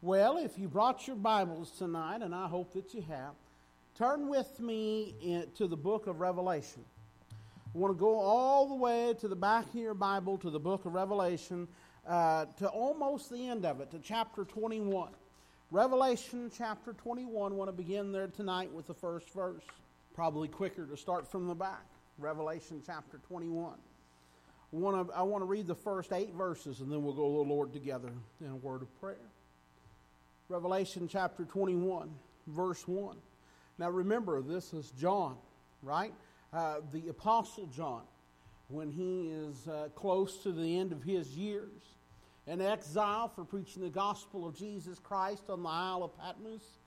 Well, if you brought your Bibles tonight, and I hope that you have, turn with me in, to the book of Revelation. I want to go all the way to the back of your Bible to the book of Revelation, uh, to almost the end of it, to chapter 21. Revelation chapter 21. I want to begin there tonight with the first verse. Probably quicker to start from the back. Revelation chapter 21. I want to, I want to read the first eight verses and then we'll go to the Lord together in a word of prayer. Revelation chapter 21, verse 1. Now remember, this is John, right? Uh, the Apostle John, when he is uh, close to the end of his years, in exile for preaching the gospel of Jesus Christ on the Isle of Patmos,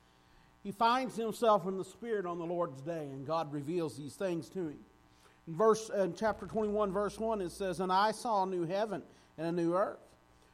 he finds himself in the Spirit on the Lord's day, and God reveals these things to him. In verse in chapter 21, verse 1, it says, And I saw a new heaven and a new earth.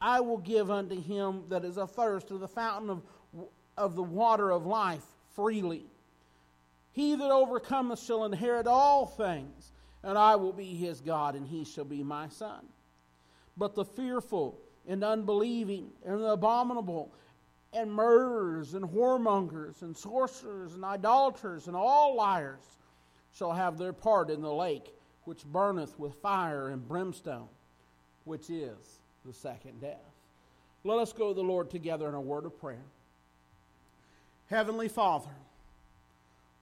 I will give unto him that is athirst of the fountain of, of the water of life freely. He that overcometh shall inherit all things, and I will be his God, and he shall be my son. But the fearful and unbelieving and the abominable and murderers and whoremongers and sorcerers and idolaters and all liars shall have their part in the lake which burneth with fire and brimstone, which is the second death. Let us go to the Lord together in a word of prayer. Heavenly Father,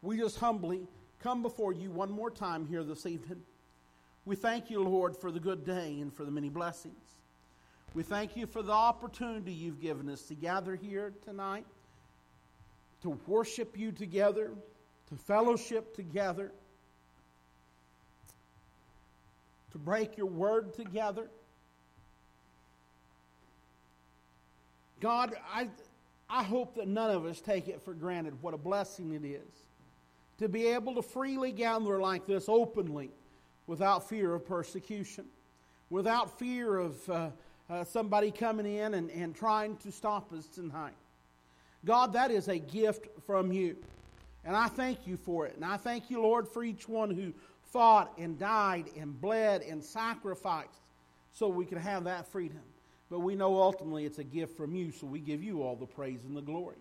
we just humbly come before you one more time here this evening. We thank you, Lord, for the good day and for the many blessings. We thank you for the opportunity you've given us to gather here tonight, to worship you together, to fellowship together, to break your word together. God, I, I hope that none of us take it for granted what a blessing it is to be able to freely gather like this openly without fear of persecution, without fear of uh, uh, somebody coming in and, and trying to stop us tonight. God, that is a gift from you. And I thank you for it. And I thank you, Lord, for each one who fought and died and bled and sacrificed so we could have that freedom. But we know ultimately it's a gift from you, so we give you all the praise and the glory.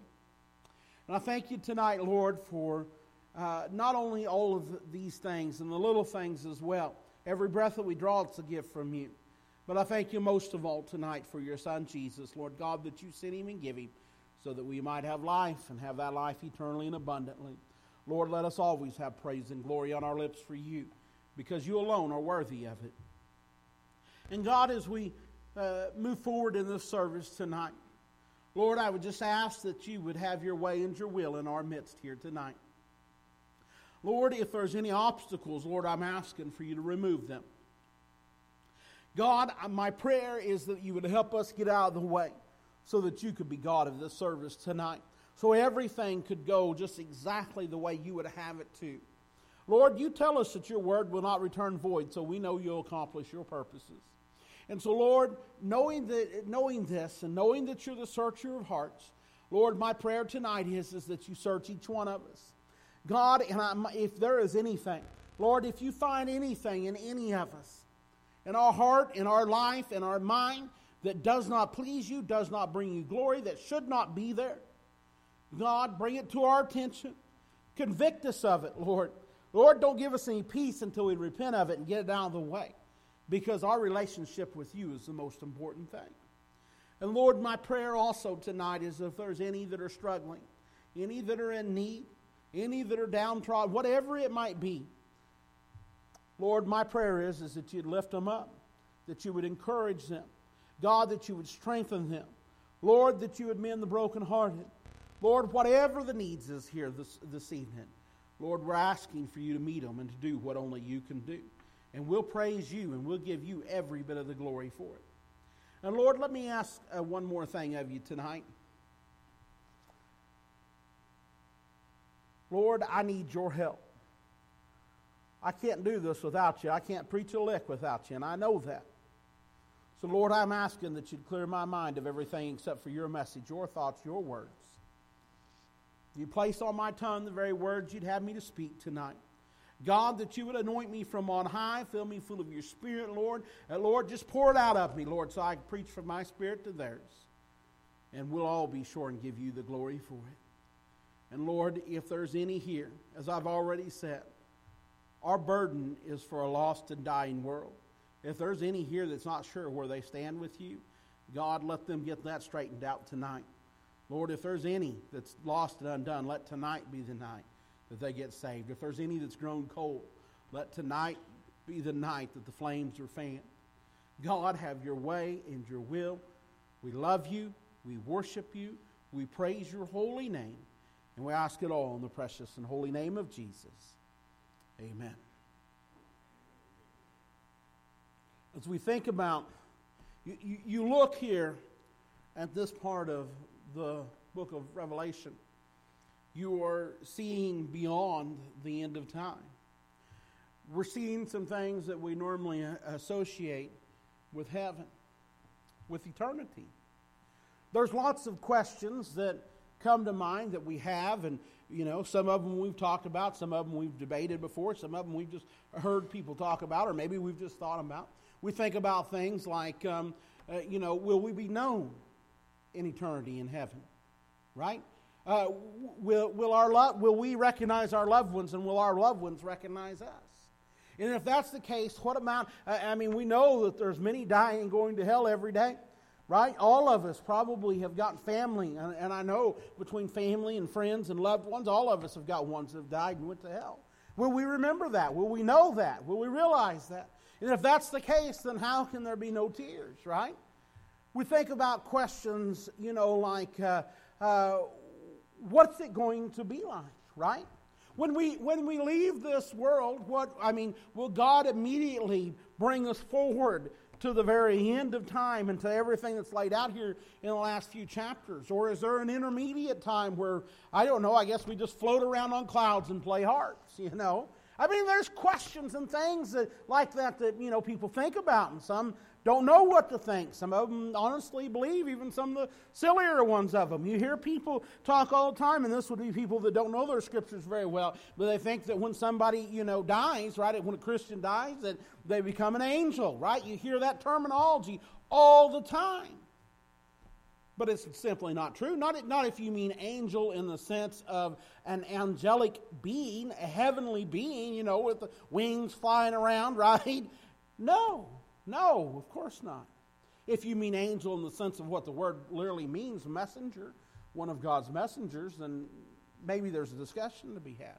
And I thank you tonight, Lord, for uh, not only all of these things and the little things as well. Every breath that we draw, it's a gift from you. But I thank you most of all tonight for your Son, Jesus, Lord God, that you sent him and give him so that we might have life and have that life eternally and abundantly. Lord, let us always have praise and glory on our lips for you because you alone are worthy of it. And God, as we uh, move forward in this service tonight. Lord, I would just ask that you would have your way and your will in our midst here tonight. Lord, if there's any obstacles, Lord, I'm asking for you to remove them. God, my prayer is that you would help us get out of the way so that you could be God of this service tonight. So everything could go just exactly the way you would have it to. Lord, you tell us that your word will not return void, so we know you'll accomplish your purposes. And so, Lord, knowing, that, knowing this and knowing that you're the searcher of hearts, Lord, my prayer tonight is, is that you search each one of us. God, and I, if there is anything, Lord, if you find anything in any of us, in our heart, in our life, in our mind, that does not please you, does not bring you glory, that should not be there, God, bring it to our attention. Convict us of it, Lord. Lord, don't give us any peace until we repent of it and get it out of the way because our relationship with you is the most important thing. And Lord, my prayer also tonight is if there's any that are struggling, any that are in need, any that are downtrodden, whatever it might be, Lord, my prayer is, is that you'd lift them up, that you would encourage them. God, that you would strengthen them. Lord, that you would mend the brokenhearted. Lord, whatever the needs is here this, this evening, Lord, we're asking for you to meet them and to do what only you can do. And we'll praise you and we'll give you every bit of the glory for it. And Lord, let me ask uh, one more thing of you tonight. Lord, I need your help. I can't do this without you. I can't preach a lick without you, and I know that. So, Lord, I'm asking that you'd clear my mind of everything except for your message, your thoughts, your words. You place on my tongue the very words you'd have me to speak tonight. God, that you would anoint me from on high, fill me full of your spirit, Lord. And Lord, just pour it out of me, Lord, so I can preach from my spirit to theirs. And we'll all be sure and give you the glory for it. And Lord, if there's any here, as I've already said, our burden is for a lost and dying world. If there's any here that's not sure where they stand with you, God, let them get that straightened out tonight. Lord, if there's any that's lost and undone, let tonight be the night that they get saved. If there's any that's grown cold, let tonight be the night that the flames are fanned. God, have your way and your will. We love you. We worship you. We praise your holy name. And we ask it all in the precious and holy name of Jesus. Amen. As we think about, you, you, you look here at this part of the book of Revelation, you are seeing beyond the end of time. We're seeing some things that we normally associate with heaven, with eternity. There's lots of questions that come to mind that we have, and you know, some of them we've talked about, some of them we've debated before, some of them we've just heard people talk about, or maybe we've just thought about. We think about things like, um, uh, you know, will we be known in eternity in heaven? Right? Uh, will, will, our lo- will we recognize our loved ones and will our loved ones recognize us? And if that's the case, what amount? I mean, we know that there's many dying going to hell every day, right? All of us probably have got family, and, and I know between family and friends and loved ones, all of us have got ones that have died and went to hell. Will we remember that? Will we know that? Will we realize that? And if that's the case, then how can there be no tears, right? We think about questions, you know, like, uh, uh, what's it going to be like, right? When we, when we leave this world, what, I mean, will God immediately bring us forward to the very end of time and to everything that's laid out here in the last few chapters? Or is there an intermediate time where, I don't know, I guess we just float around on clouds and play harps, you know? I mean, there's questions and things that, like that that, you know, people think about, and some don't know what to think. Some of them honestly believe, even some of the sillier ones of them. You hear people talk all the time, and this would be people that don't know their scriptures very well, but they think that when somebody, you know, dies, right, when a Christian dies, that they become an angel, right? You hear that terminology all the time. But it's simply not true. Not, not if you mean angel in the sense of an angelic being, a heavenly being, you know, with wings flying around, right? No. No, of course not. If you mean angel in the sense of what the word literally means, messenger, one of God's messengers, then maybe there's a discussion to be had.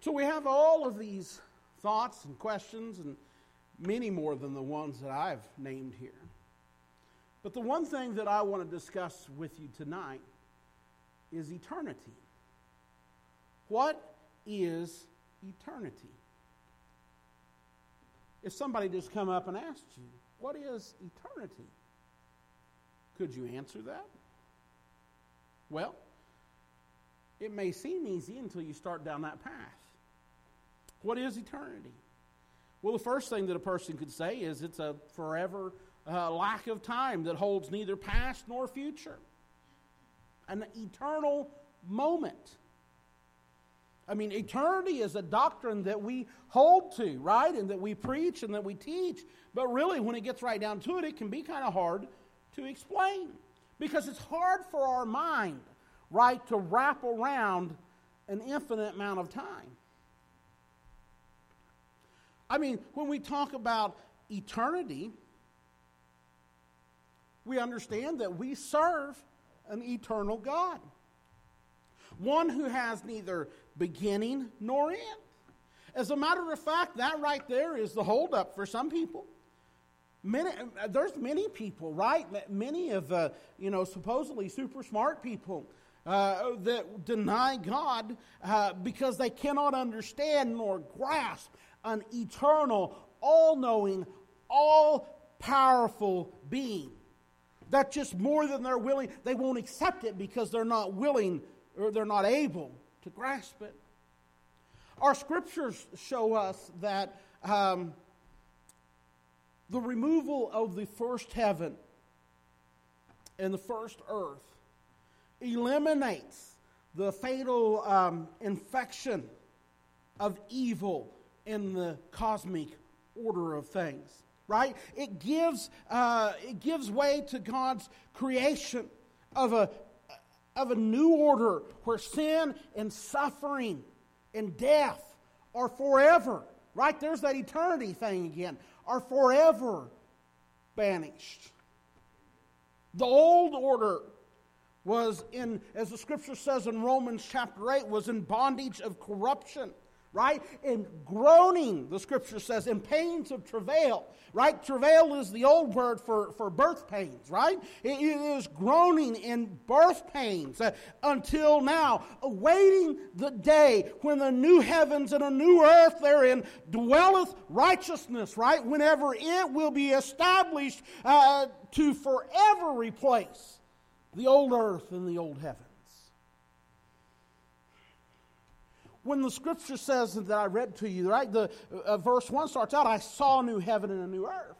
So we have all of these thoughts and questions, and many more than the ones that I've named here. But the one thing that I want to discuss with you tonight is eternity. What is eternity? If somebody just come up and asked you, What is eternity? Could you answer that? Well, it may seem easy until you start down that path. What is eternity? Well, the first thing that a person could say is it's a forever uh, lack of time that holds neither past nor future, an eternal moment. I mean, eternity is a doctrine that we hold to, right? And that we preach and that we teach. But really, when it gets right down to it, it can be kind of hard to explain because it's hard for our mind, right, to wrap around an infinite amount of time. I mean, when we talk about eternity, we understand that we serve an eternal God, one who has neither beginning nor end. As a matter of fact, that right there is the holdup for some people. Many, there's many people, right? Many of the, you know, supposedly super smart people uh, that deny God uh, because they cannot understand nor grasp an eternal, all knowing, all powerful being. That's just more than they're willing. They won't accept it because they're not willing or they're not able to grasp it. Our scriptures show us that um, the removal of the first heaven and the first earth eliminates the fatal um, infection of evil in the cosmic order of things right it gives uh, it gives way to god's creation of a of a new order where sin and suffering and death are forever right? There's that eternity thing again are forever banished. The old order was in, as the scripture says in Romans chapter 8, was in bondage of corruption, right? In groaning, the scripture says, in pains of travail, right? Travail is the old word for, for birth pains, right? it, is groaning in birth pains uh, until now, awaiting the day when the new heavens and a new earth therein dwelleth righteousness, right? Whenever it will be established uh, to forever replace the old earth and the old heavens. When the scripture says that I read to you, right, the uh, verse 1 starts out, I saw a new heaven and a new earth.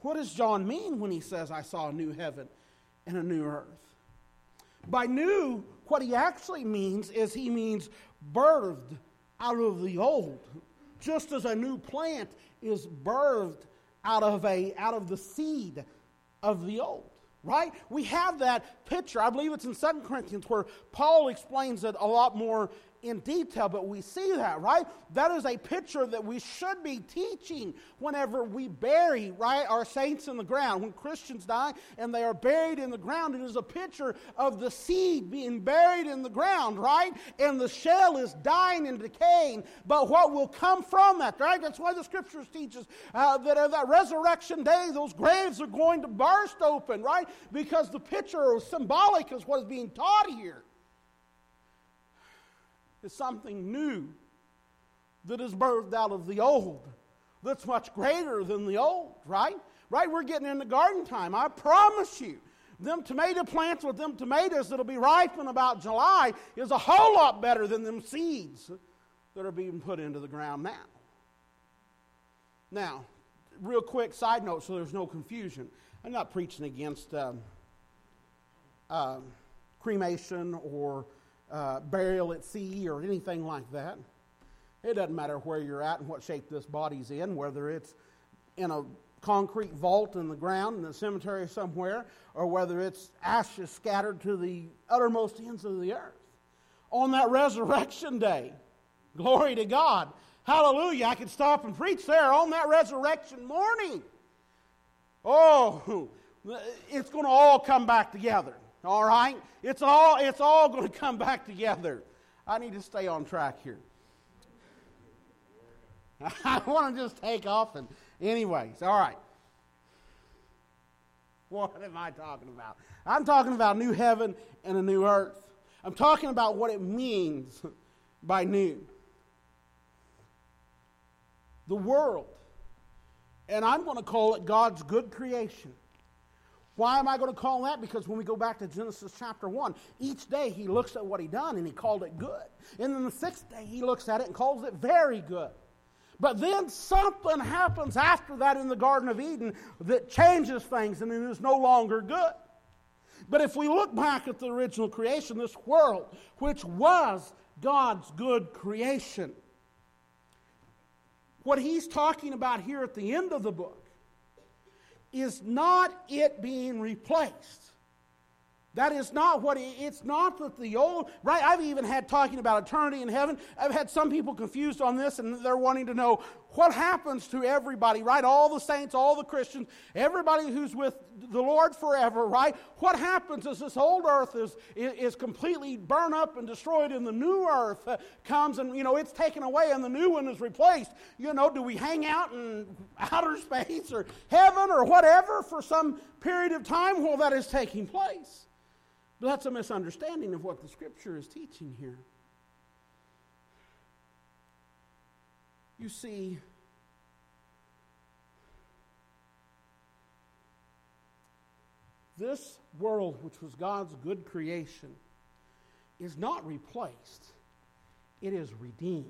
What does John mean when he says, I saw a new heaven and a new earth? By new, what he actually means is he means birthed out of the old, just as a new plant is birthed out of, a, out of the seed of the old right? We have that picture. I believe it's in Second Corinthians where Paul explains it a lot more in detail, but we see that, right? That is a picture that we should be teaching whenever we bury, right, our saints in the ground. When Christians die and they are buried in the ground, it is a picture of the seed being buried in the ground, right? And the shell is dying and decaying, but what will come from that, right? That's why the scriptures teach us uh, that at that resurrection day, those graves are going to burst open, right? Because the picture is symbolic is what is being taught here is something new that is birthed out of the old that's much greater than the old, right? Right? We're getting into garden time. I promise you. Them tomato plants with them tomatoes that'll be ripe in about July is a whole lot better than them seeds that are being put into the ground now. Now, real quick side note so there's no confusion. I'm not preaching against um, uh, cremation or uh, burial at sea or anything like that. It doesn't matter where you're at and what shape this body's in, whether it's in a concrete vault in the ground in the cemetery somewhere, or whether it's ashes scattered to the uttermost ends of the earth. On that resurrection day, glory to God. Hallelujah. I could stop and preach there on that resurrection morning. Oh, it's going to all come back together. All right? It's all, it's all going to come back together. I need to stay on track here. I want to just take off and, anyways, all right. What am I talking about? I'm talking about new heaven and a new earth. I'm talking about what it means by new. The world, and I'm going to call it God's good creation, why am I going to call that? Because when we go back to Genesis chapter 1, each day he looks at what he done and he called it good. And then the sixth day he looks at it and calls it very good. But then something happens after that in the Garden of Eden that changes things and it is no longer good. But if we look back at the original creation, this world, which was God's good creation, what he's talking about here at the end of the book is not it being replaced That is not what it's not that the old, right? I've even had talking about eternity in heaven. I've had some people confused on this and they're wanting to know what happens to everybody, right? All the saints, all the Christians, everybody who's with the Lord forever, right? What happens as this old earth is, is completely burned up and destroyed and the new earth comes and, you know, it's taken away and the new one is replaced? You know, do we hang out in outer space or heaven or whatever for some period of time while that is taking place? But that's a misunderstanding of what the scripture is teaching here. You see, this world, which was God's good creation, is not replaced, it is redeemed.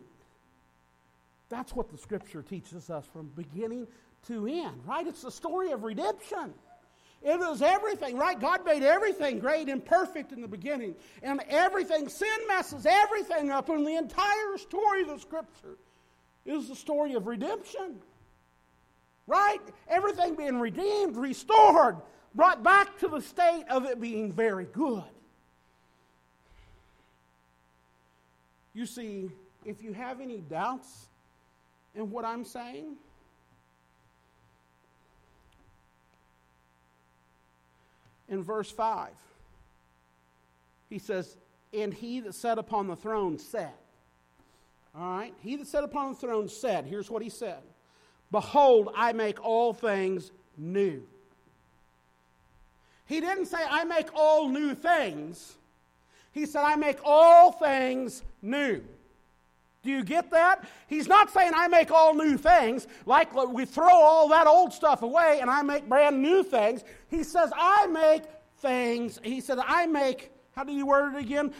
That's what the scripture teaches us from beginning to end, right? It's the story of redemption. It is everything, right? God made everything great and perfect in the beginning. And everything, sin messes everything up. And the entire story of the scripture is the story of redemption. Right? Everything being redeemed, restored, brought back to the state of it being very good. You see, if you have any doubts in what I'm saying, in verse 5, he says, And he that sat upon the throne said, all right? He that sat upon the throne said, here's what he said Behold, I make all things new. He didn't say, I make all new things. He said, I make all things new. Do you get that? He's not saying, I make all new things, like we throw all that old stuff away and I make brand new things. He says, I make things. He said, I make, how do you word it again?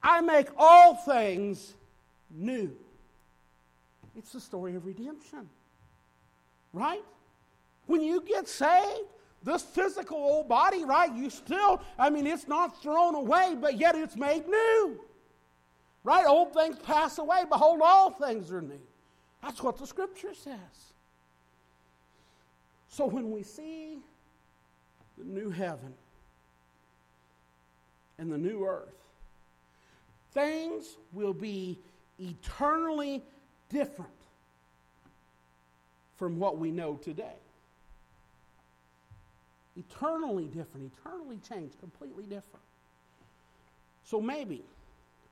I make all things new. It's the story of redemption. Right? When you get saved, this physical old body, right? You still, I mean, it's not thrown away, but yet it's made new. Right? Old things pass away. Behold, all things are new. That's what the scripture says. So when we see the new heaven and the new earth, things will be eternally different from what we know today. Eternally different, eternally changed, completely different. So maybe,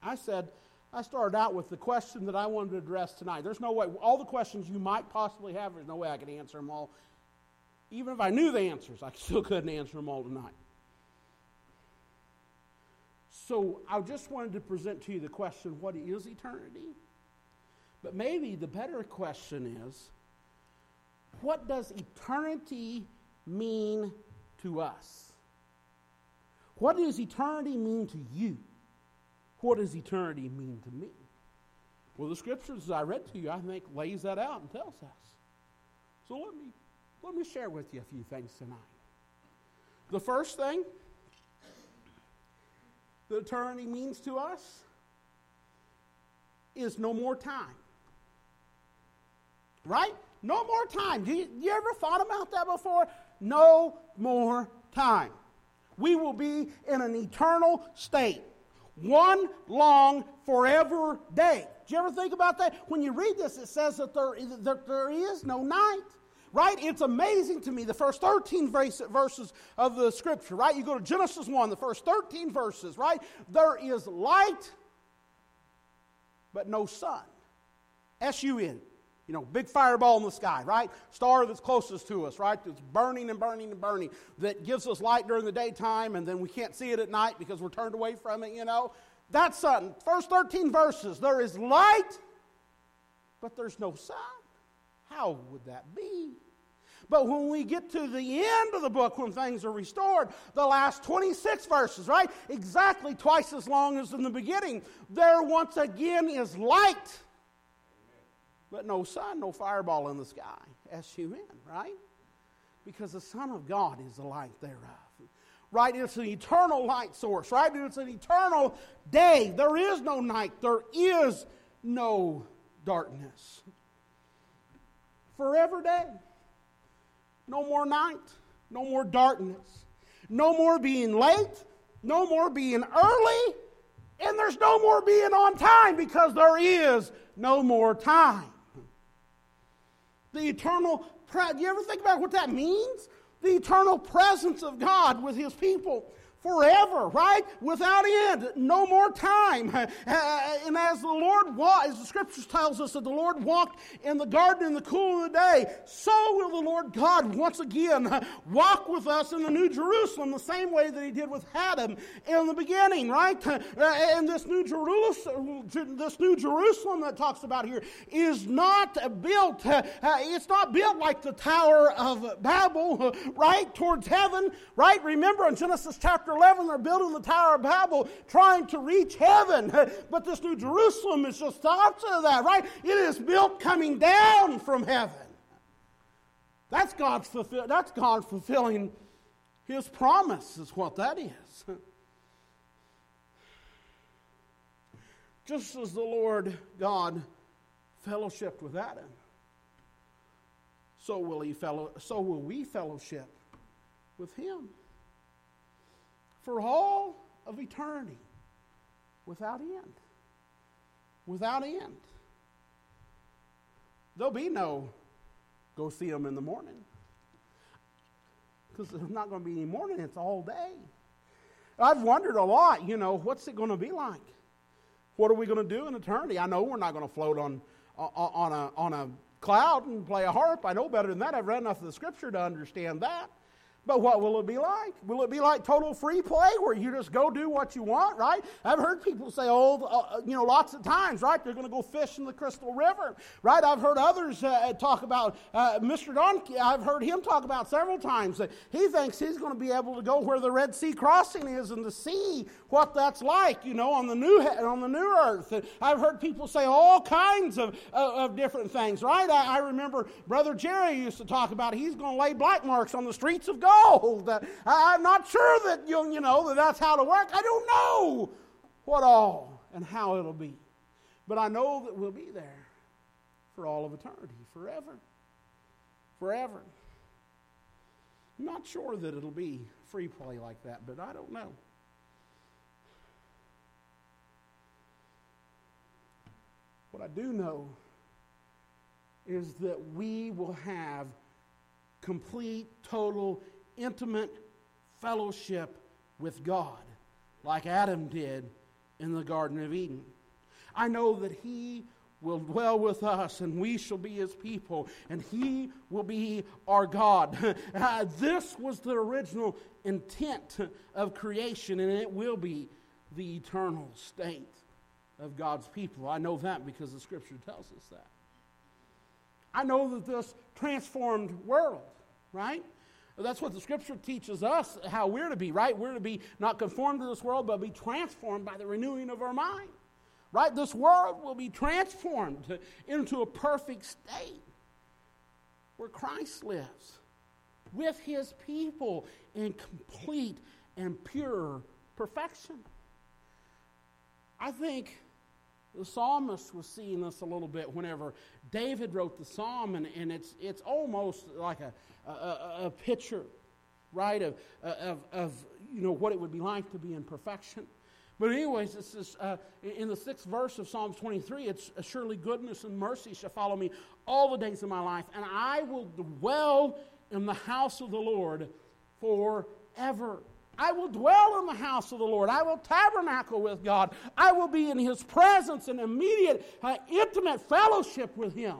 I said, I started out with the question that I wanted to address tonight. There's no way, all the questions you might possibly have, there's no way I could answer them all. Even if I knew the answers, I still couldn't answer them all tonight. So I just wanted to present to you the question what is eternity? But maybe the better question is what does eternity mean to us? What does eternity mean to you? What does eternity mean to me? Well, the scriptures I read to you, I think, lays that out and tells us. So let me let me share with you a few things tonight. The first thing that eternity means to us is no more time. Right? No more time. Do you, you ever thought about that before? No more time. We will be in an eternal state. One long forever day. Do you ever think about that? When you read this, it says that there, that there is no night right? It's amazing to me, the first 13 verses of the scripture, right? You go to Genesis 1, the first 13 verses, right? There is light, but no sun. S U N. You know, big fireball in the sky, right? Star that's closest to us, right? That's burning and burning and burning, that gives us light during the daytime, and then we can't see it at night because we're turned away from it, you know? That's sun. First 13 verses. There is light, but there's no sun. How would that be? But when we get to the end of the book, when things are restored, the last 26 verses, right? Exactly twice as long as in the beginning, there once again is light, but no sun, no fireball in the sky. S U N, right? Because the Son of God is the light thereof. Right? It's an eternal light source, right? It's an eternal day. There is no night, there is no darkness forever day. No more night, no more darkness, no more being late, no more being early, and there's no more being on time because there is no more time. The eternal, do you ever think about what that means? The eternal presence of God with His people forever, right? Without end, no more time. And as the Lord walked, as the scriptures tells us that the Lord walked in the garden in the cool of the day, so will the Lord God once again walk with us in the New Jerusalem the same way that He did with Adam in the beginning, right? And this New Jerusalem, this New Jerusalem that talks about here is not built. It's not built like the Tower of Babel, right towards heaven, right? Remember in Genesis chapter chapter 11, they're building the Tower of Babel trying to reach heaven. But this New Jerusalem is just the opposite of that, right? It is built coming down from heaven. That's God's fulfill, that's God fulfilling his promise, is what that is. Just as the Lord God fellowshipped with Adam, so will he fellow, so will we fellowship with him for all of eternity without end. Without end. There'll be no go see them in the morning. Because there's not going to be any morning, it's all day. I've wondered a lot, you know, what's it going to be like? What are we going to do in eternity? I know we're not going to float on, on, a, on a cloud and play a harp. I know better than that. I've read enough of the scripture to understand that. But what will it be like? Will it be like total free play where you just go do what you want, right? I've heard people say, oh, uh, you know, lots of times, right? They're going to go fish in the Crystal River, right? I've heard others uh, talk about, uh, Mr. Donkey, I've heard him talk about several times that he thinks he's going to be able to go where the Red Sea crossing is and to see what that's like, you know, on the new, on the new earth. I've heard people say all kinds of, of different things, right? I, I remember Brother Jerry used to talk about he's going to lay black marks on the streets of God old. I'm not sure that you, you know that that's how to work. I don't know what all and how it'll be, but I know that we'll be there for all of eternity, forever, forever. I'm not sure that it'll be free play like that, but I don't know. What I do know is that we will have complete, total intimate fellowship with God, like Adam did in the Garden of Eden. I know that He will dwell with us and we shall be his people and he will be our God. Uh, this was the original intent of creation and it will be the eternal state of God's people. I know that because the scripture tells us that. I know that this transformed world, right? That's what the scripture teaches us how we're to be, right? We're to be not conformed to this world, but be transformed by the renewing of our mind. Right? This world will be transformed into a perfect state where Christ lives with his people in complete and pure perfection. I think the psalmist was seeing this a little bit whenever David wrote the psalm, and, and it's, it's almost like a, a, a picture, right, of, of, of you know, what it would be like to be in perfection. But anyways, this is uh, in the sixth verse of Psalm 23. It's surely goodness and mercy shall follow me all the days of my life, and I will dwell in the house of the Lord forever. I will dwell in the house of the Lord. I will tabernacle with God. I will be in His presence in immediate, uh, intimate fellowship with Him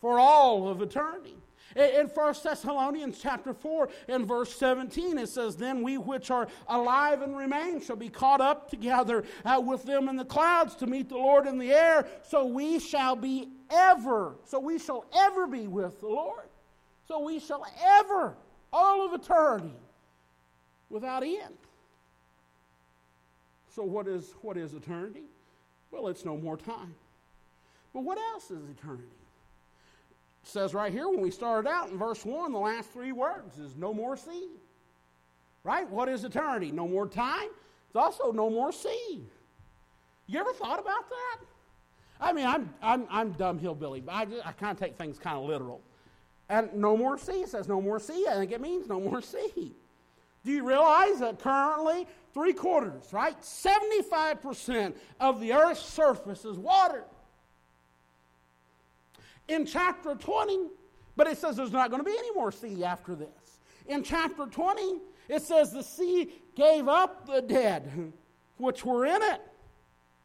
for all of eternity. In 1 Thessalonians chapter 4 and verse 17, it says, Then we which are alive and remain shall be caught up together uh, with them in the clouds to meet the Lord in the air. So we shall be ever, so we shall ever be with the Lord. So we shall ever, all of eternity, without end. So what is, what is eternity? Well, it's no more time. But what else is eternity? It says right here when we started out in verse 1, the last three words is no more sea. Right? What is eternity? No more time. It's also no more sea. You ever thought about that? I mean, I'm, I'm, I'm dumb hillbilly, but I, I kind of take things kind of literal. And no more sea says no more sea. I think it means no more sea. Do you realize that currently, three quarters, right? 75% of the earth's surface is water. In chapter 20, but it says there's not going to be any more sea after this. In chapter 20, it says the sea gave up the dead which were in it.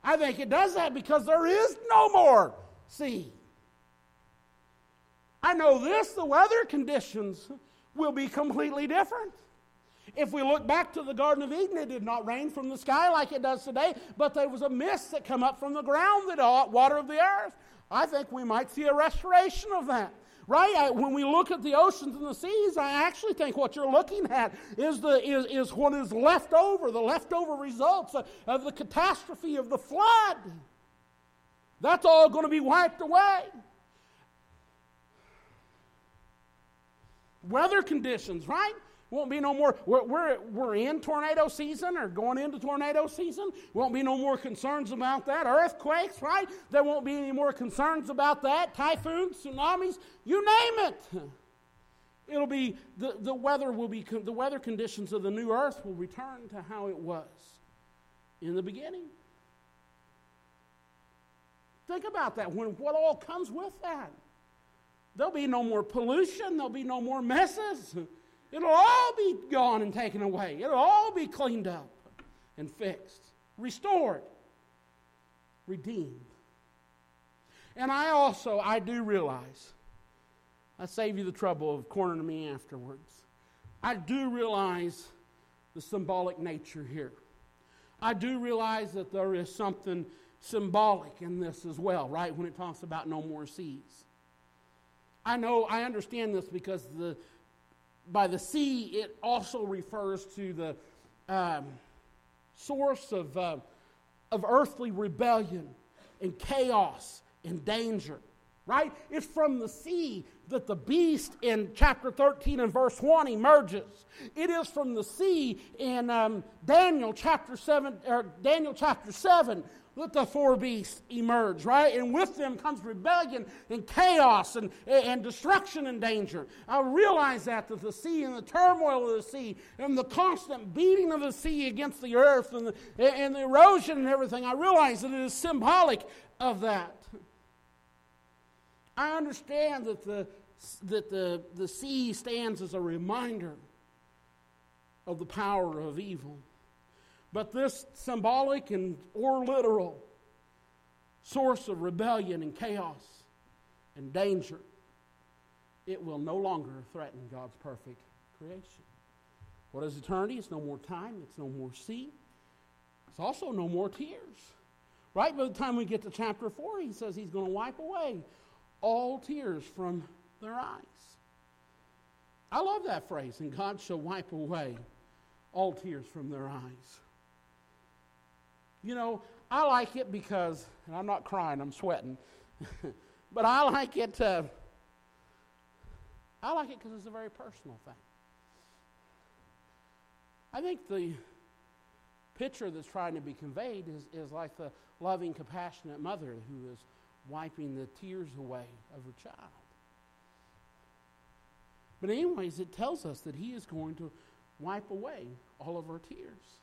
I think it does that because there is no more sea. I know this the weather conditions will be completely different. If we look back to the Garden of Eden, it did not rain from the sky like it does today, but there was a mist that come up from the ground that water of the earth. I think we might see a restoration of that. Right? I, when we look at the oceans and the seas, I actually think what you're looking at is, the, is, is what is left over, the leftover results of, of the catastrophe of the flood. That's all going to be wiped away. Weather conditions, right? Won't be no more. We're, we're, we're in tornado season or going into tornado season. Won't be no more concerns about that. Earthquakes, right? There won't be any more concerns about that. Typhoons, tsunamis, you name it. It'll be the, the weather will be the weather conditions of the new earth will return to how it was in the beginning. Think about that. When what all comes with that? There'll be no more pollution. There'll be no more messes. It'll all be gone and taken away. It'll all be cleaned up and fixed, restored, redeemed. And I also, I do realize, I save you the trouble of cornering me afterwards. I do realize the symbolic nature here. I do realize that there is something symbolic in this as well, right? When it talks about no more seas. I know, I understand this because the by the sea, it also refers to the um, source of, uh, of earthly rebellion and chaos and danger, right? It's from the sea that the beast in chapter 13 and verse 1 emerges. It is from the sea in um, Daniel chapter 7, or Daniel chapter 7 let the four beasts emerge, right? And with them comes rebellion and chaos and, and destruction and danger. I realize that, that the sea and the turmoil of the sea and the constant beating of the sea against the earth and the, and the erosion and everything, I realize that it is symbolic of that. I understand that the, that the, the sea stands as a reminder of the power of evil. But this symbolic and or literal source of rebellion and chaos and danger, it will no longer threaten God's perfect creation. What is eternity? It's no more time, it's no more sea. It's also no more tears. Right by the time we get to chapter 4, he says he's going to wipe away all tears from their eyes. I love that phrase, and God shall wipe away all tears from their eyes. You know, I like it because, and I'm not crying, I'm sweating, but I like it. Uh, I like it because it's a very personal thing. I think the picture that's trying to be conveyed is, is like the loving, compassionate mother who is wiping the tears away of her child. But, anyways, it tells us that He is going to wipe away all of our tears.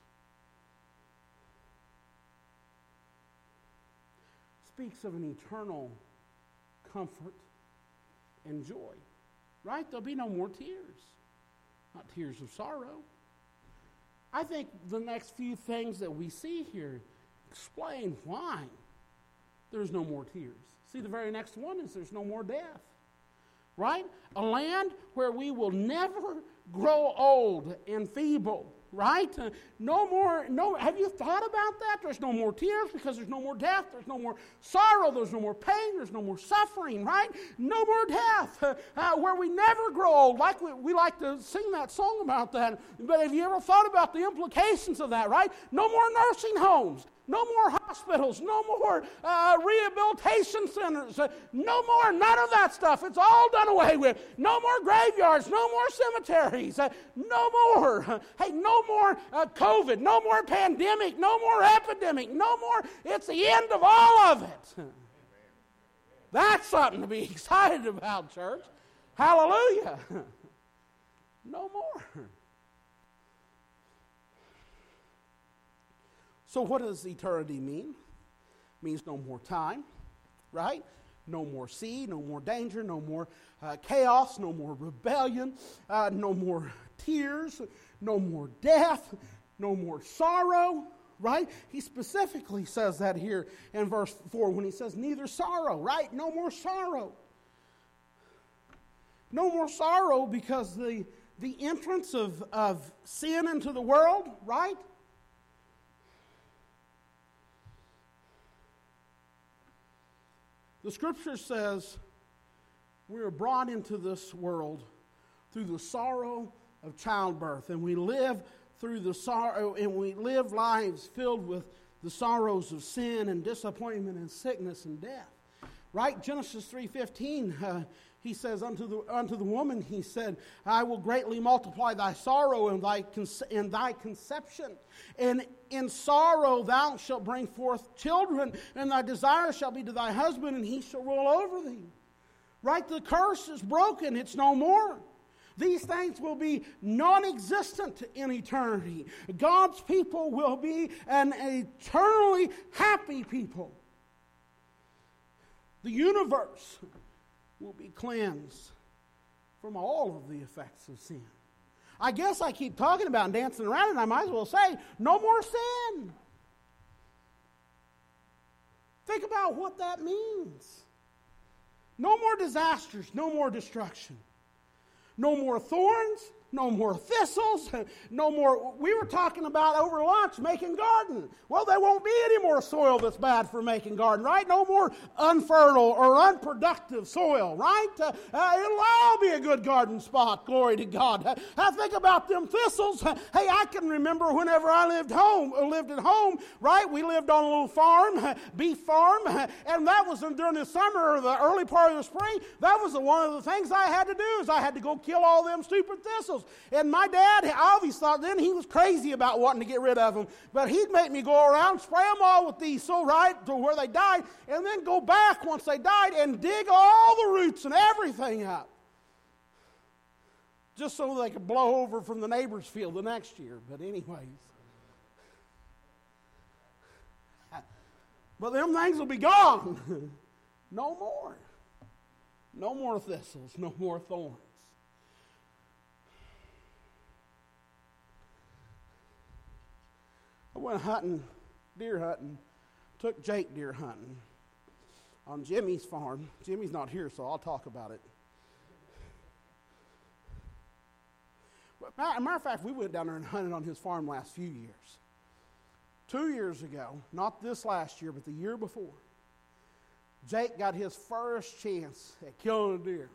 Speaks of an eternal comfort and joy. Right? There'll be no more tears, not tears of sorrow. I think the next few things that we see here explain why there's no more tears. See, the very next one is there's no more death. Right? A land where we will never grow old and feeble right? Uh, no more, no, have you thought about that? There's no more tears because there's no more death, there's no more sorrow, there's no more pain, there's no more suffering, right? No more death, uh, uh, where we never grow old. Like we, we like to sing that song about that, but have you ever thought about the implications of that, right? No more nursing homes, no more hospitals, no more uh, rehabilitation centers, uh, no more, none of that stuff. It's all done away with. No more graveyards, no more cemeteries, uh, no more. Hey, no more uh, COVID, no more pandemic, no more epidemic, no more. It's the end of all of it. That's something to be excited about, church. Hallelujah. No more. So, what does eternity mean? It means no more time, right? No more sea, no more danger, no more uh, chaos, no more rebellion, uh, no more tears, no more death, no more sorrow, right? He specifically says that here in verse 4 when he says, neither sorrow, right? No more sorrow. No more sorrow because the, the entrance of, of sin into the world, right? The scripture says we are brought into this world through the sorrow of childbirth, and we live through the sorrow, and we live lives filled with the sorrows of sin and disappointment and sickness and death. Right? Genesis 3:15 uh, he says unto the, unto the woman, he said, I will greatly multiply thy sorrow and thy, in thy conception. And in sorrow thou shalt bring forth children, and thy desire shall be to thy husband, and he shall rule over thee. Right? The curse is broken, it's no more. These things will be non existent in eternity. God's people will be an eternally happy people. The universe will be cleansed from all of the effects of sin. I guess I keep talking about and dancing around it, I might as well say, no more sin. Think about what that means. No more disasters, no more destruction. No more thorns, no more thistles, no more. We were talking about over lunch making garden. Well, there won't be any more soil that's bad for making garden, right? No more unfertile or unproductive soil, right? Uh, uh, it'll all be a good garden spot. Glory to God. Uh, I think about them thistles. hey, I can remember whenever I lived home, uh, lived at home, right? We lived on a little farm, beef farm, and that was during the summer or the early part of the spring. That was one of the things I had to do is I had to go kill all them stupid thistles. And my dad, I always thought then he was crazy about wanting to get rid of them. But he'd make me go around, spray them all with diesel, right, to where they died, and then go back once they died and dig all the roots and everything up. Just so they could blow over from the neighbor's field the next year. But, anyways. But them things will be gone. no more. No more thistles, no more thorns. Went hunting, deer hunting, took Jake deer hunting on Jimmy's farm. Jimmy's not here, so I'll talk about it. A matter of fact, we went down there and hunted on his farm last few years. Two years ago, not this last year, but the year before, Jake got his first chance at killing a deer.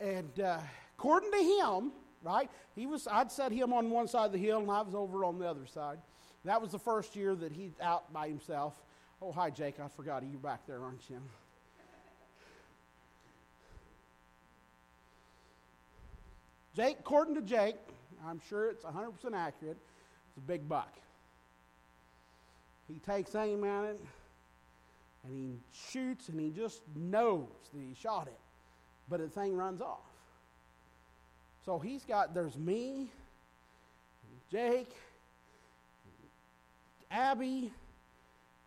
And uh, according to him, right? He was, I'd set him on one side of the hill and I was over on the other side. That was the first year that he's out by himself. Oh, hi, Jake. I forgot you back there, aren't you? Jake, according to Jake, I'm sure it's 100% accurate, it's a big buck. He takes aim at it and he shoots and he just knows that he shot it, but the thing runs off. So he's got, there's me, Jake, Abby,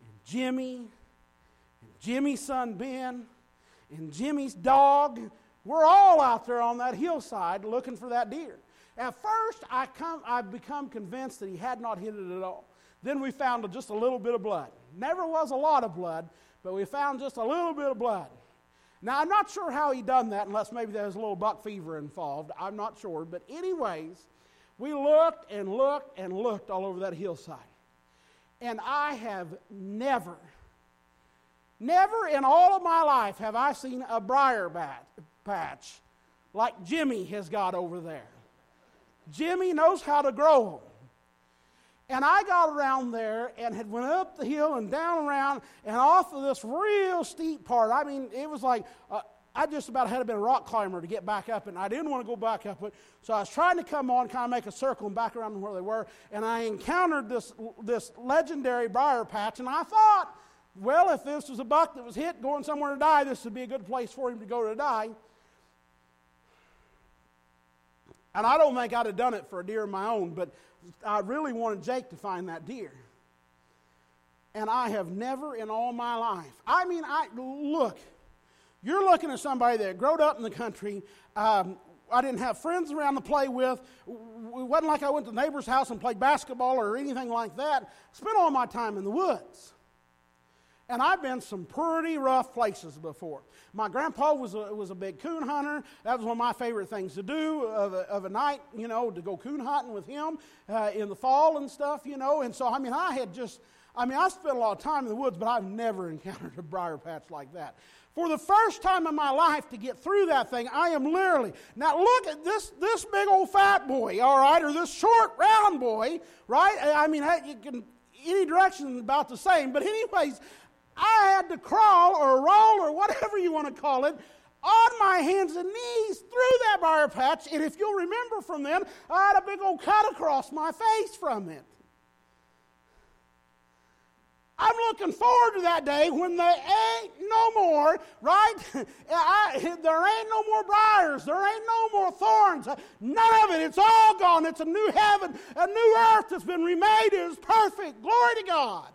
and Jimmy, and Jimmy's son Ben, and Jimmy's dog. We're all out there on that hillside looking for that deer. At first, I come, I become convinced that he had not hit it at all. Then we found just a little bit of blood. Never was a lot of blood, but we found just a little bit of blood. Now, I'm not sure how he done that, unless maybe there was a little buck fever involved. I'm not sure. But, anyways, we looked and looked and looked all over that hillside. And I have never, never in all of my life have I seen a briar bat, patch like Jimmy has got over there. Jimmy knows how to grow them. And I got around there and had went up the hill and down around and off of this real steep part. I mean, it was like uh, I just about had to be a rock climber to get back up and I didn't want to go back up it. So I was trying to come on, kind of make a circle and back around where they were, and I encountered this this legendary briar patch, and I thought, well, if this was a buck that was hit going somewhere to die, this would be a good place for him to go to die. And I don't think I'd have done it for a deer of my own, but I really wanted Jake to find that deer. And I have never in all my life, I mean, I look, you're looking at somebody that growed up in the country. Um, I didn't have friends around to play with. It wasn't like I went to the neighbor's house and played basketball or anything like that. Spent all my time in the woods. And I've been some pretty rough places before. My grandpa was a, was a big coon hunter. That was one of my favorite things to do of a, of a night, you know, to go coon hunting with him uh, in the fall and stuff, you know. And so, I mean, I had just, I mean, I spent a lot of time in the woods, but I've never encountered a briar patch like that. For the first time in my life to get through that thing, I am literally, now look at this, this big old fat boy, all right, or this short round boy, right? I mean, you can, any direction is about the same, but anyways, I had to crawl or roll or whatever you want to call it on my hands and knees through that briar patch. And if you'll remember from then, I had a big old cut across my face from it. I'm looking forward to that day when there ain't no more, right? I, there ain't no more briars. There ain't no more thorns. None of it. It's all gone. It's a new heaven, a new earth that's been remade. It is perfect. Glory to God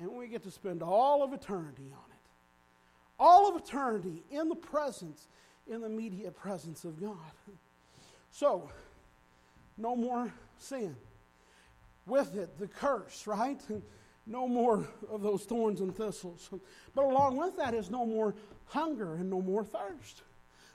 and we get to spend all of eternity on it. All of eternity in the presence, in the immediate presence of God. So, no more sin. With it, the curse, right? No more of those thorns and thistles. But along with that is no more hunger and no more thirst,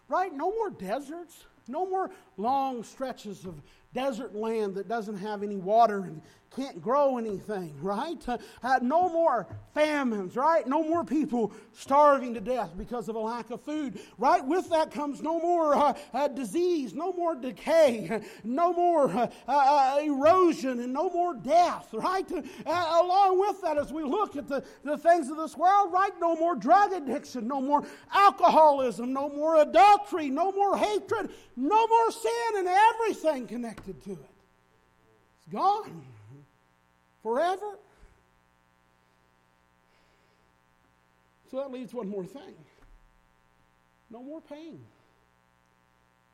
right? No more deserts. No more long stretches of desert land that doesn't have any water and can't grow anything, right? Uh, uh, no more famines, right? No more people starving to death because of a lack of food, right? With that comes no more uh, uh disease, no more decay, no more uh, uh, erosion, and no more death, right? along with that, as we look at the, the things of this world, right? No more drug addiction, no more alcoholism, no more adultery, no more hatred, no more sin, and everything connected to it. It's gone forever. So that leaves one more thing no more pain.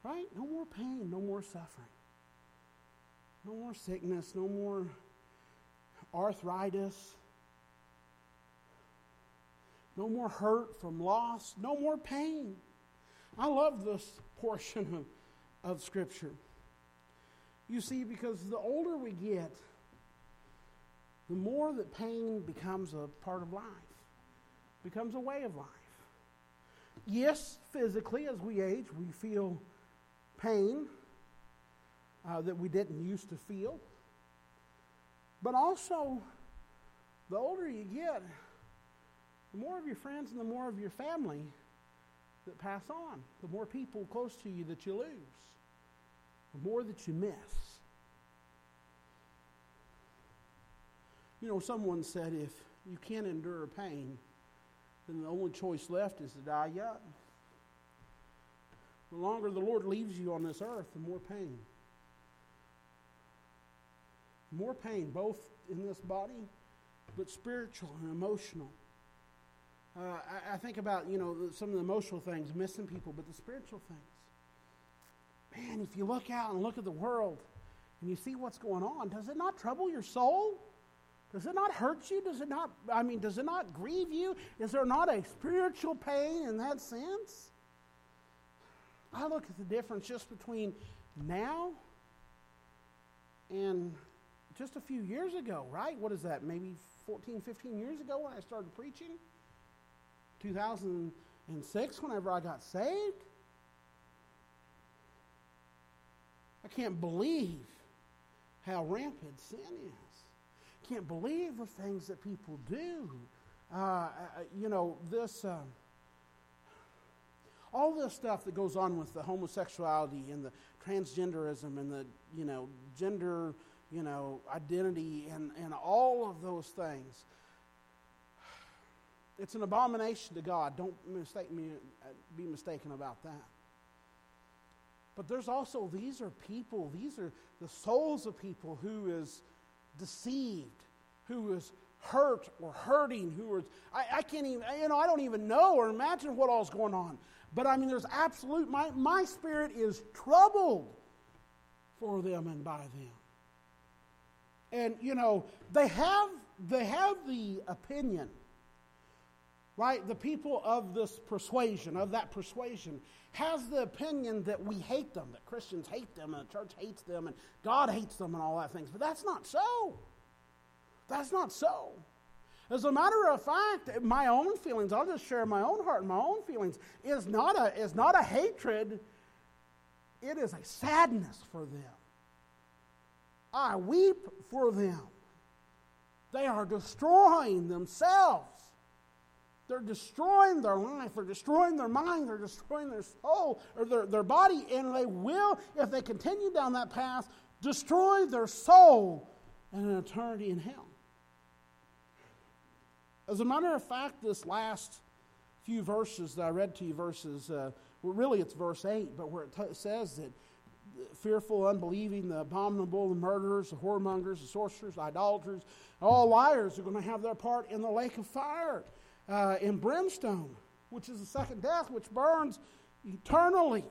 Right? No more pain, no more suffering. No more sickness, no more arthritis. No more hurt from loss, no more pain. I love this portion of, of Scripture. You see, because the older we get, the more that pain becomes a part of life, becomes a way of life. Yes, physically, as we age, we feel pain uh, that we didn't used to feel. But also, the older you get, the more of your friends and the more of your family that pass on, the more people close to you that you lose, the more that you miss. You know, someone said if you can't endure pain, then the only choice left is to die young. The longer the Lord leaves you on this earth, the more pain. More pain, both in this body, but spiritual and emotional. Uh, I, I, think about, you know, some of the emotional things, missing people, but the spiritual things. Man, if you look out and look at the world and you see what's going on, does it not trouble your soul? Does it not hurt you? Does it not, I mean, does it not grieve you? Is there not a spiritual pain in that sense? I look at the difference just between now and just a few years ago, right? What is that? Maybe 14, 15 years ago when I started preaching? 2006, whenever I got saved? I can't believe how rampant sin is can't believe the things that people do. Uh, uh, you know, this, uh, all this stuff that goes on with the homosexuality and the transgenderism and the, you know, gender, you know, identity and, and all of those things. It's an abomination to God. Don't mistake me, uh, be mistaken about that. But there's also, these are people, these are the souls of people who is deceived, who is hurt or hurting, who is, I, I can't even, you know, I don't even know or imagine what all's going on. But I mean, there's absolute, my, my spirit is troubled for them and by them. And, you know, they have, they have the opinion, right? The people of this persuasion, of that persuasion, has the opinion that we hate them, that Christians hate them, and the church hates them, and God hates them, and all that things. But that's not so. That's not so. As a matter of fact, my own feelings, I'll just share my own heart and my own feelings, is not a, is not a hatred, it is a sadness for them. I weep for them. They are destroying themselves. They're destroying their life, they're destroying their mind, they're destroying their soul or their, their body, and they will, if they continue down that path, destroy their soul and an eternity in hell. As a matter of fact, this last few verses that I read to you, verses, uh, well, really it's verse 8, but where it t- says that fearful, unbelieving, the abominable, the murderers, the whoremongers, the sorcerers, the idolaters, all liars are going to have their part in the lake of fire uh, in brimstone, which is the second death, which burns eternally.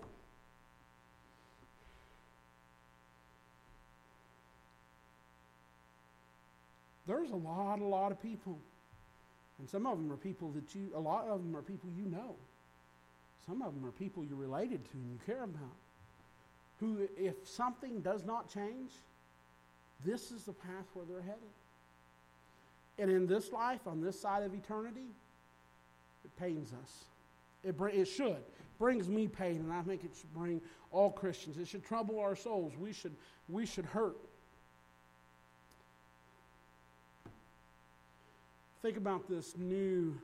There's a lot, a lot of people. And some of them are people that you, a lot of them are people you know. Some of them are people you're related to and you care about. Who, if something does not change, this is the path where they're headed. And in this life, on this side of eternity, it pains us. It, br- it should. It brings me pain, and I think it should bring all Christians. It should trouble our souls. We should, we should hurt. Think about this new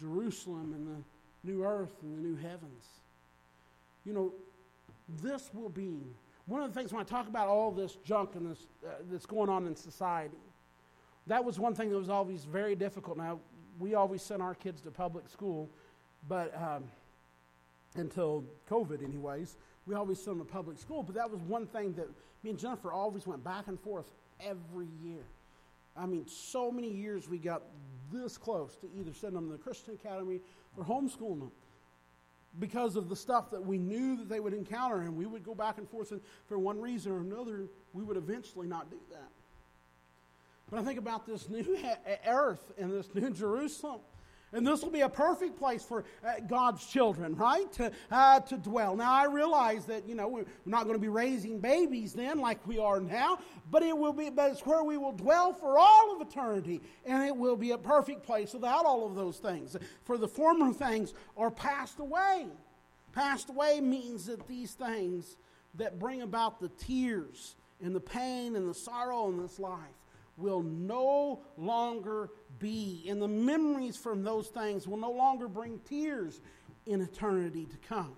Jerusalem and the new earth and the new heavens. You know, this will be one of the things when I talk about all this junk and this uh, that's going on in society. That was one thing that was always very difficult. Now, we always sent our kids to public school, but um, until COVID, anyways, we always sent them to public school. But that was one thing that me and Jennifer always went back and forth every year. I mean, so many years we got this close to either send them to the Christian Academy or homeschool them because of the stuff that we knew that they would encounter, and we would go back and forth, and for one reason or another, we would eventually not do that. But I think about this new earth and this new Jerusalem. And this will be a perfect place for uh, God's children, right? To, uh, to dwell. Now, I realize that, you know, we're not going to be raising babies then like we are now, but it will be, but it's where we will dwell for all of eternity. And it will be a perfect place without all of those things. For the former things are passed away. Passed away means that these things that bring about the tears and the pain and the sorrow in this life will no longer be. And the memories from those things will no longer bring tears in eternity to come.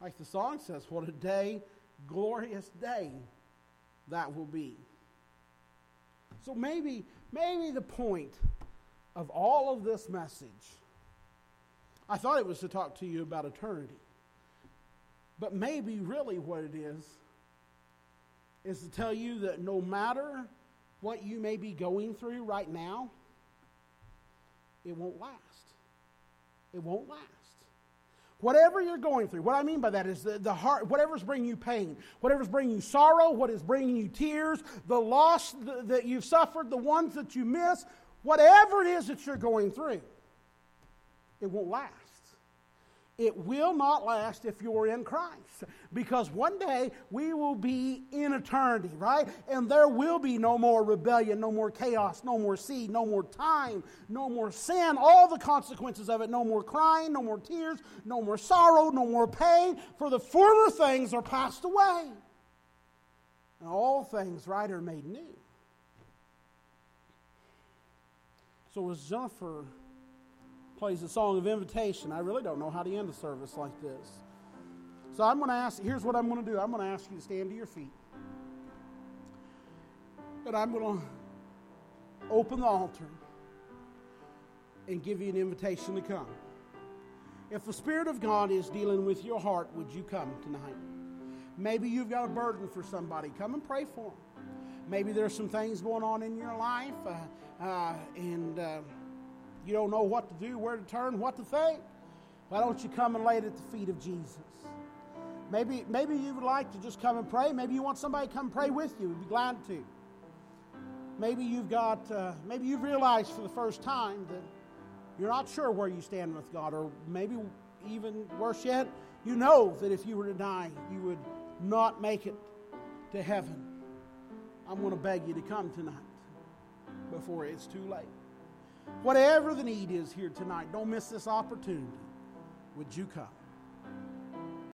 Like the song says, what a day, glorious day that will be. So maybe, maybe the point of all of this message, I thought it was to talk to you about eternity. But maybe really what it is, is to tell you that no matter what you may be going through right now, it won't last. It won't last. Whatever you're going through, what I mean by that is the, the heart, whatever's bringing you pain, whatever's bringing you sorrow, what is bringing you tears, the loss that you've suffered, the ones that you miss, whatever it is that you're going through, it won't last. It will not last if you're in Christ. Because one day we will be in eternity, right? And there will be no more rebellion, no more chaos, no more seed, no more time, no more sin, all the consequences of it, no more crying, no more tears, no more sorrow, no more pain, for the former things are passed away. And all things, right, are made new. So as Jennifer plays a song of invitation. I really don't know how to end a service like this. So I'm going to ask, here's what I'm going to do I'm going to ask you to stand to your feet. And I'm going to open the altar and give you an invitation to come. If the Spirit of God is dealing with your heart, would you come tonight? Maybe you've got a burden for somebody. Come and pray for them. Maybe there's some things going on in your life, uh, uh, and uh, you don't know what to do, where to turn, what to think, why don't you come and lay it at the feet of Jesus? Maybe, maybe you would like to just come and pray. Maybe you want somebody to come pray with you. We'd be glad to. Maybe you've got, uh, maybe you've realized for the first time that you're not sure where you stand with God, or maybe even worse yet, you know that if you were to die, you would not make it to heaven. I'm going to beg you to come tonight before it's too late. Whatever the need is here tonight, don't miss this opportunity. Would you come?